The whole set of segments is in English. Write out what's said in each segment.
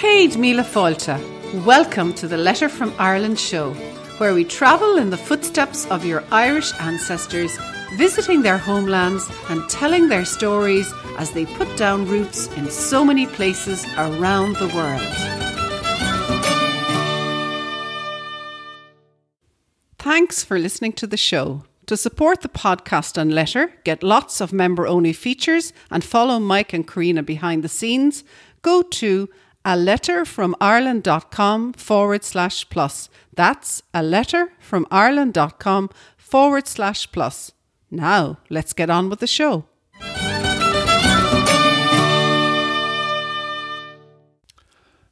Céad Míle Fáilte. Welcome to the Letter from Ireland show, where we travel in the footsteps of your Irish ancestors, visiting their homelands and telling their stories as they put down roots in so many places around the world. Thanks for listening to the show. To support the podcast and letter, get lots of member only features, and follow Mike and Carina behind the scenes, go to a letter from Ireland.com forward slash plus. That's a letter from Ireland.com forward slash plus. Now, let's get on with the show.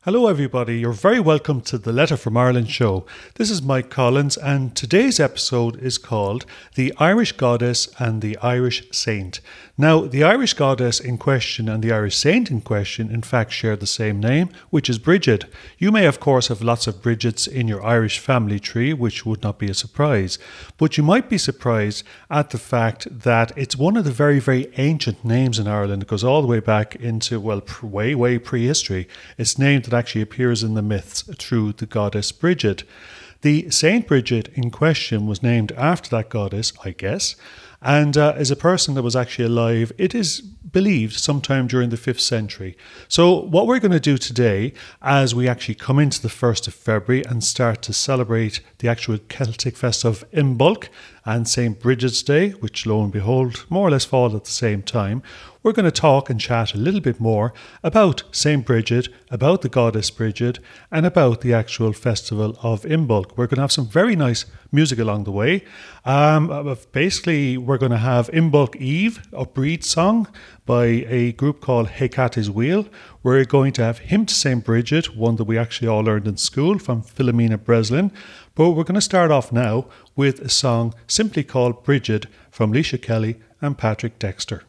Hello, everybody. You're very welcome to the Letter from Ireland show. This is Mike Collins, and today's episode is called The Irish Goddess and the Irish Saint. Now, the Irish goddess in question and the Irish saint in question, in fact, share the same name, which is Bridget. You may, of course, have lots of Bridgets in your Irish family tree, which would not be a surprise. But you might be surprised at the fact that it's one of the very, very ancient names in Ireland. It goes all the way back into, well, way, way prehistory. It's named that actually appears in the myths through the goddess Bridget. The Saint Bridget in question was named after that goddess, I guess and uh, is a person that was actually alive, it is believed, sometime during the 5th century. So, what we're going to do today, as we actually come into the 1st of February and start to celebrate the actual Celtic fest of Imbolc and St. Bridget's Day, which lo and behold more or less fall at the same time, we're going to talk and chat a little bit more about St. Bridget, about the goddess Bridget, and about the actual festival of Imbolc. We're going to have some very nice music along the way. Um, uh, basically, we're going to have Imbolc Eve, a Brede's Song by a group called Hecate's Wheel. We're going to have Hymn to St. Bridget, one that we actually all learned in school from Philomena Breslin. But we're going to start off now with a song simply called Bridget from Laoise Kelly and Patrick Dexter.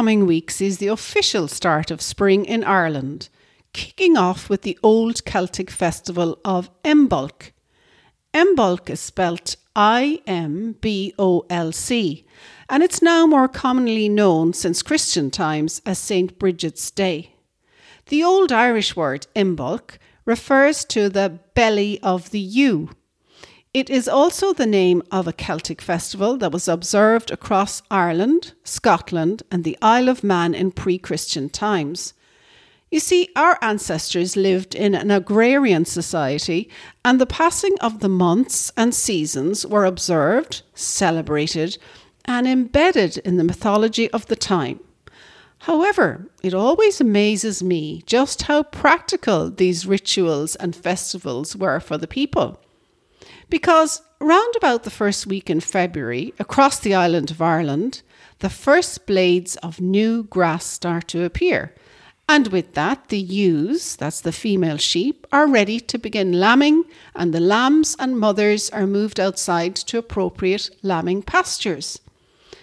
Coming weeks is the official start of spring in Ireland, kicking off with the old Celtic festival of Imbolc. Imbolc is spelt I M B O L C, and it's now more commonly known since Christian times as St. Bridget's Day. The Old Irish word Imbolc refers to the belly of the ewe it is also the name of a Celtic festival that was observed across Ireland, Scotland, and the Isle of Man in pre Christian times. You see, our ancestors lived in an agrarian society, and the passing of the months and seasons were observed, celebrated, and embedded in the mythology of the time. However, it always amazes me just how practical these rituals and festivals were for the people. Because round about the first week in February, across the island of Ireland, the first blades of new grass start to appear. And with that, the ewes, that's the female sheep, are ready to begin lambing, and the lambs and mothers are moved outside to appropriate lambing pastures.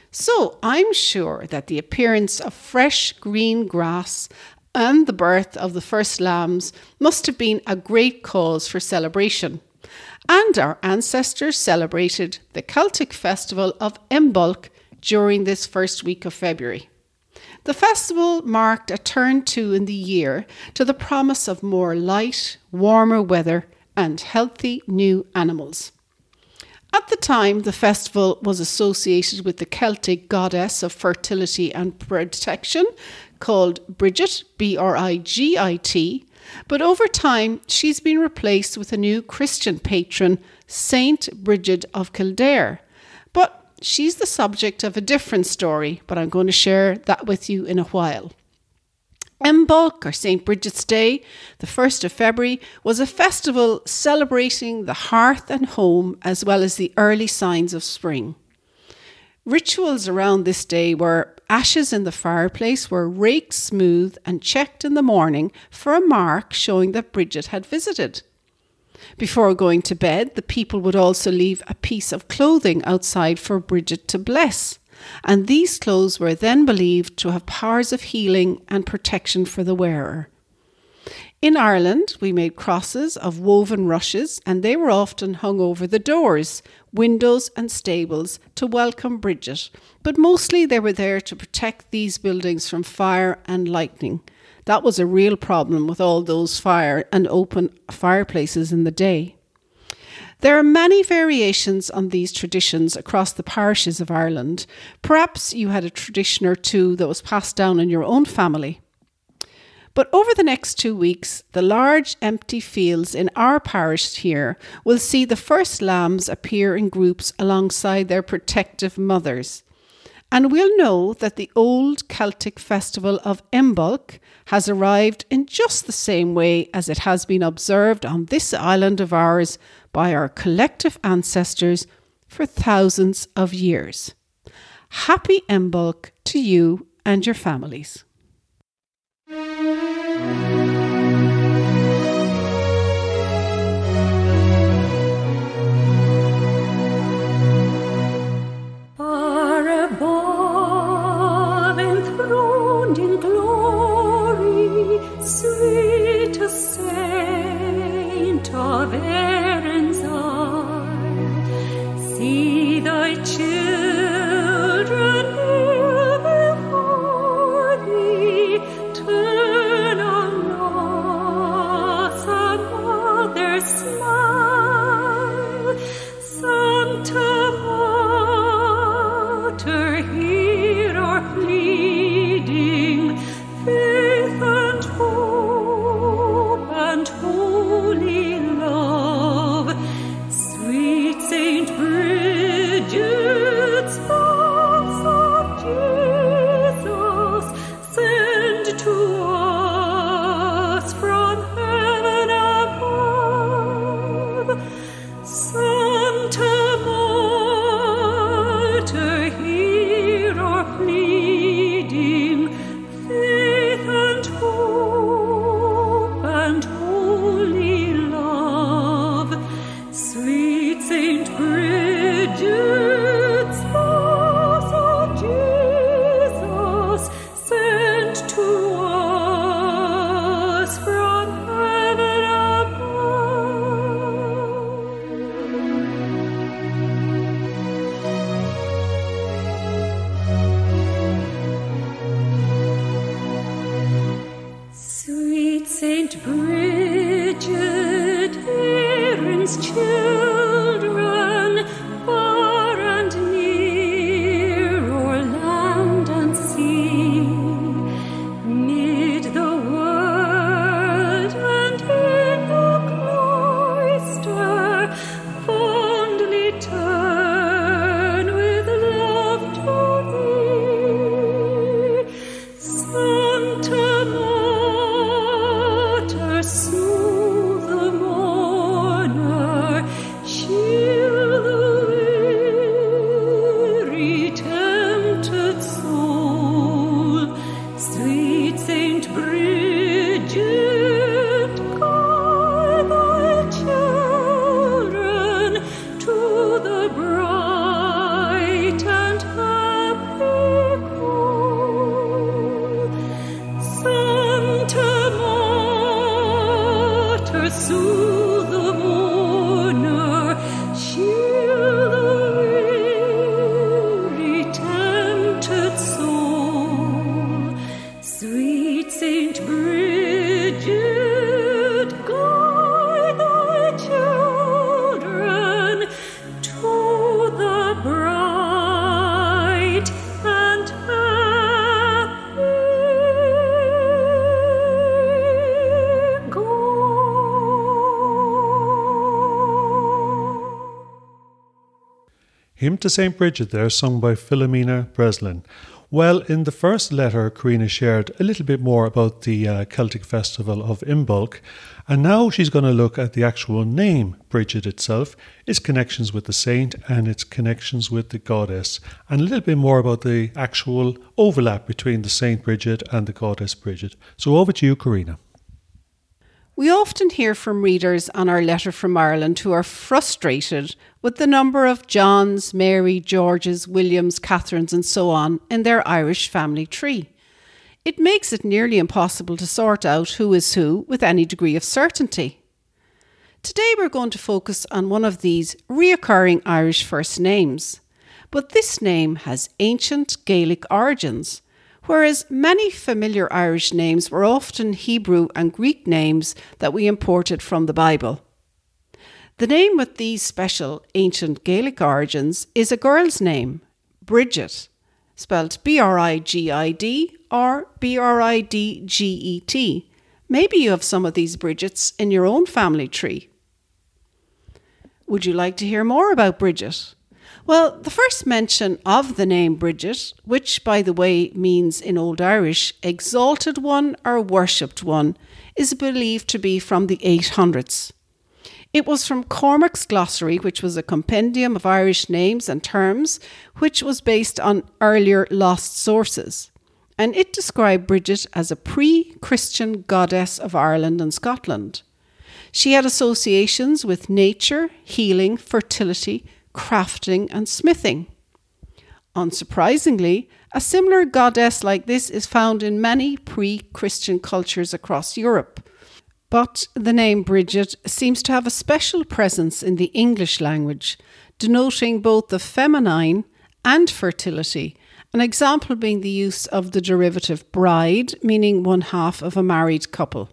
So I'm sure that the appearance of fresh green grass and the birth of the first lambs must have been a great cause for celebration and our ancestors celebrated the Celtic festival of Imbolc during this first week of February. The festival marked a turn to in the year to the promise of more light, warmer weather, and healthy new animals. At the time, the festival was associated with the Celtic goddess of fertility and protection called Bridget, B R I G I T, but over time, she's been replaced with a new Christian patron, Saint Bridget of Kildare. But she's the subject of a different story, but I'm going to share that with you in a while. Imbolc, or St. Bridget's Day, the 1st of February, was a festival celebrating the hearth and home as well as the early signs of spring. Rituals around this day were ashes in the fireplace were raked smooth and checked in the morning for a mark showing that Bridget had visited. Before going to bed, the people would also leave a piece of clothing outside for Bridget to bless, and these clothes were then believed to have powers of healing and protection for the wearer. In Ireland, we made crosses of woven rushes, and they were often hung over the doors, windows, and stables to welcome Bridget, but mostly they were there to protect these buildings from fire and lightning. That was a real problem with all those fire and open fireplaces in the day. There are many variations on these traditions across the parishes of Ireland. Perhaps you had a tradition or two that was passed down in your own family. But over the next two weeks, the large empty fields in our parish here will see the first lambs appear in groups alongside their protective mothers. And we'll know that the old Celtic festival of Imbolc has arrived in just the same way as it has been observed on this island of ours by our collective ancestors for thousands of years. Happy Imbolc to you and your families. Far above enthroned in Hymn to St. Bridget there, sung by Philomena Breslin. Well, in the first letter, Carina shared a little bit more about the uh, Celtic festival of Imbolc, and now she's going to look at the actual name, Bridget itself, its connections with the saint and its connections with the goddess, and a little bit more about the actual overlap between the Saint Bridget and the goddess Bridget. So over to you, Carina. We often hear from readers on our letter from Ireland who are frustrated with the number of Johns, Mary, Georges, Williams, Catherines, and so on in their Irish family tree. It makes it nearly impossible to sort out who is who with any degree of certainty. Today we're going to focus on one of these reoccurring Irish first names, but this name has ancient Gaelic origins whereas many familiar Irish names were often Hebrew and Greek names that we imported from the Bible. The name with these special ancient Gaelic origins is a girl's name, Bridget, spelled B R I G I D or B R I D G E T. Maybe you have some of these Bridgets in your own family tree. Would you like to hear more about Bridget? Well, the first mention of the name Bridget, which by the way means in Old Irish exalted one or worshipped one, is believed to be from the 800s. It was from Cormac's Glossary, which was a compendium of Irish names and terms, which was based on earlier lost sources. And it described Bridget as a pre Christian goddess of Ireland and Scotland. She had associations with nature, healing, fertility, crafting, and smithing. Unsurprisingly, a similar goddess like this is found in many pre Christian cultures across Europe. But the name Bridget seems to have a special presence in the English language, denoting both the feminine and fertility, an example being the use of the derivative bride, meaning one half of a married couple.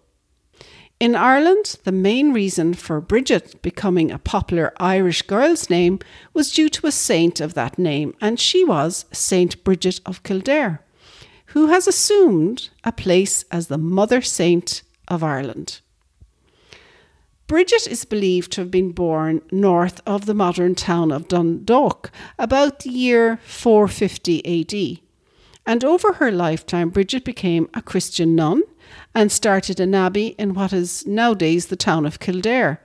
In Ireland, the main reason for Bridget becoming a popular Irish girl's name was due to a saint of that name, and she was Saint Bridget of Kildare, who has assumed a place as the mother saint of Ireland. Bridget is believed to have been born north of the modern town of Dundalk about the year 450 AD. And over her lifetime, Bridget became a Christian nun and started an abbey in what is nowadays the town of Kildare.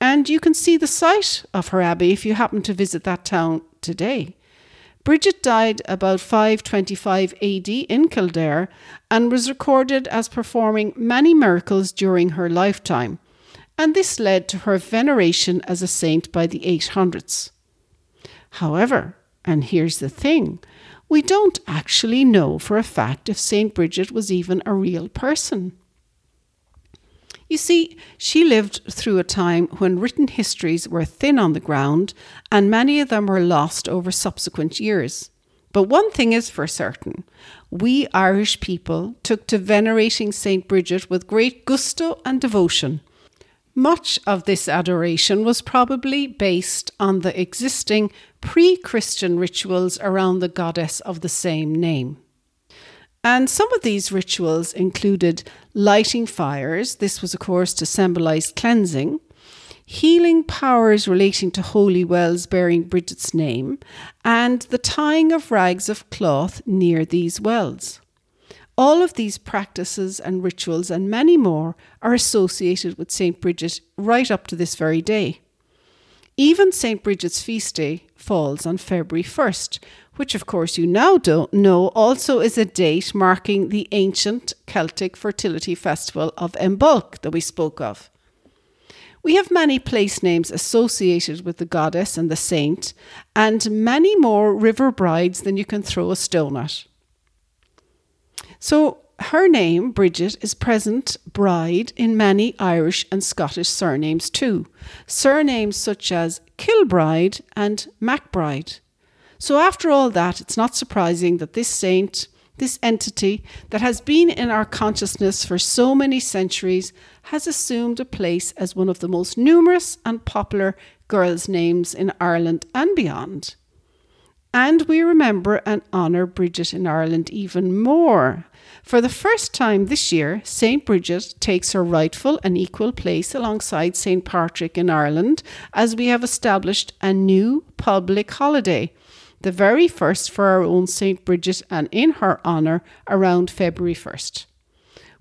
And you can see the site of her abbey if you happen to visit that town today. Bridget died about 525 AD in Kildare and was recorded as performing many miracles during her lifetime, and this led to her veneration as a saint by the 800s. However, and here's the thing we don't actually know for a fact if St. Bridget was even a real person. You see, she lived through a time when written histories were thin on the ground and many of them were lost over subsequent years. But one thing is for certain we Irish people took to venerating St. Bridget with great gusto and devotion. Much of this adoration was probably based on the existing pre Christian rituals around the goddess of the same name. And some of these rituals included lighting fires, this was, of course, to symbolize cleansing, healing powers relating to holy wells bearing Bridget's name, and the tying of rags of cloth near these wells. All of these practices and rituals and many more are associated with St. Bridget right up to this very day. Even St. Bridget's feast day falls on February 1st, which of course you now don't know also is a date marking the ancient Celtic fertility festival of Imbolc that we spoke of. We have many place names associated with the goddess and the saint, and many more river brides than you can throw a stone at. So her name, Bridget, is present bride in many Irish and Scottish surnames too. Surnames such as Kilbride and MacBride. So, after all that, it's not surprising that this saint, this entity that has been in our consciousness for so many centuries, has assumed a place as one of the most numerous and popular girls' names in Ireland and beyond. And we remember and honour Bridget in Ireland even more. For the first time this year, St. Bridget takes her rightful and equal place alongside St. Patrick in Ireland as we have established a new public holiday, the very first for our own St. Bridget and in her honour around February 1st.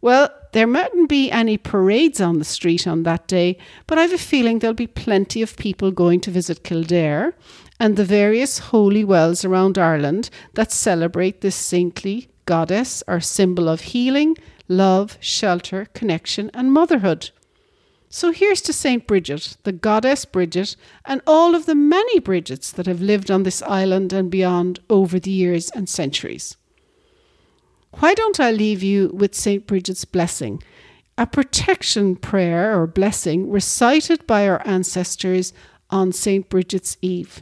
Well, there mightn't be any parades on the street on that day, but I've a feeling there'll be plenty of people going to visit Kildare and the various holy wells around Ireland that celebrate this saintly goddess or symbol of healing, love, shelter, connection, and motherhood. So here's to St. Bridget, the goddess Bridget, and all of the many Bridgets that have lived on this island and beyond over the years and centuries. Why don't I leave you with St. Bridget's blessing, a protection prayer or blessing recited by our ancestors on St. Bridget's Eve?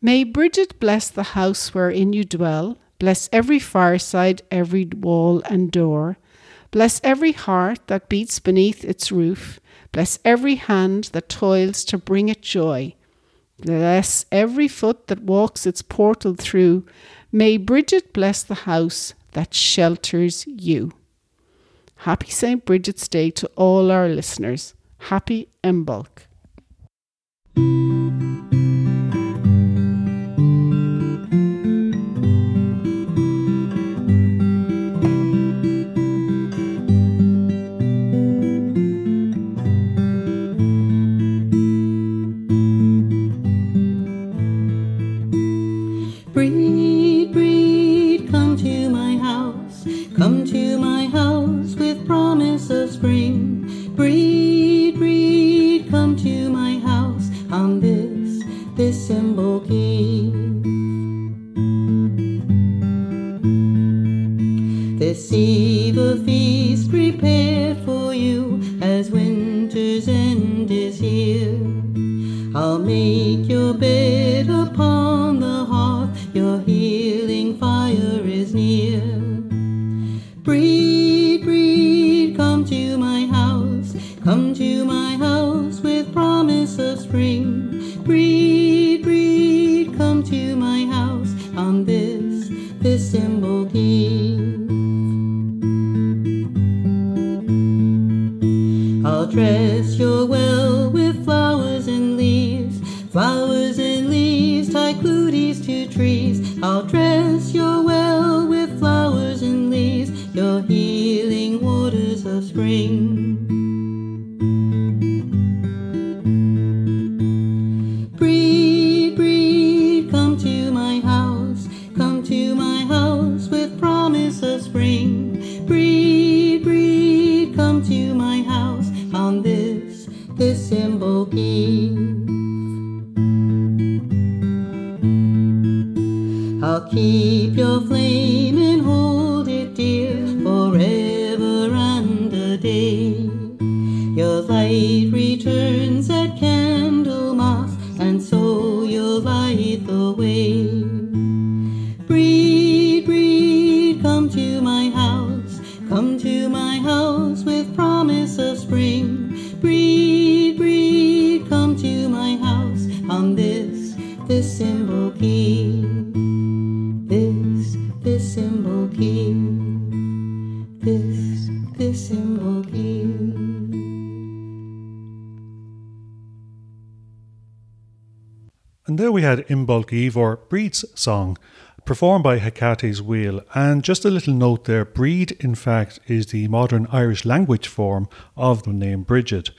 May Bridget bless the house wherein you dwell, bless every fireside, every wall and door. Bless every heart that beats beneath its roof. Bless every hand that toils to bring it joy. Bless every foot that walks its portal through. May Bridget bless the house that shelters you. Happy St. Bridget's Day to all our listeners. Happy Imbolc. Breed, spring. Symbol. This, this symbol. And there we had Imbolc Eve or Brede's song, performed by Hecate's Wheel. And just a little note there Breed, in fact, is the modern Irish language form of the name Bridget.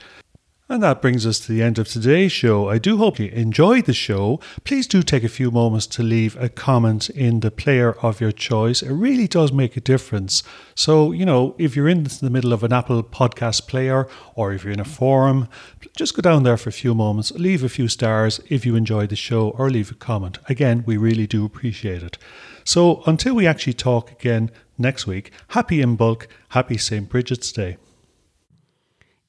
And that brings us to the end of today's show. I do hope you enjoyed the show. Please do take a few moments to leave a comment in the player of your choice. It really does make a difference. So, you know, if you're in the middle of an Apple podcast player or if you're in a forum, just go down there for a few moments, leave a few stars if you enjoyed the show, or leave a comment. Again, we really do appreciate it. So, until we actually talk again next week, happy Imbolc, happy St. Bridget's Day.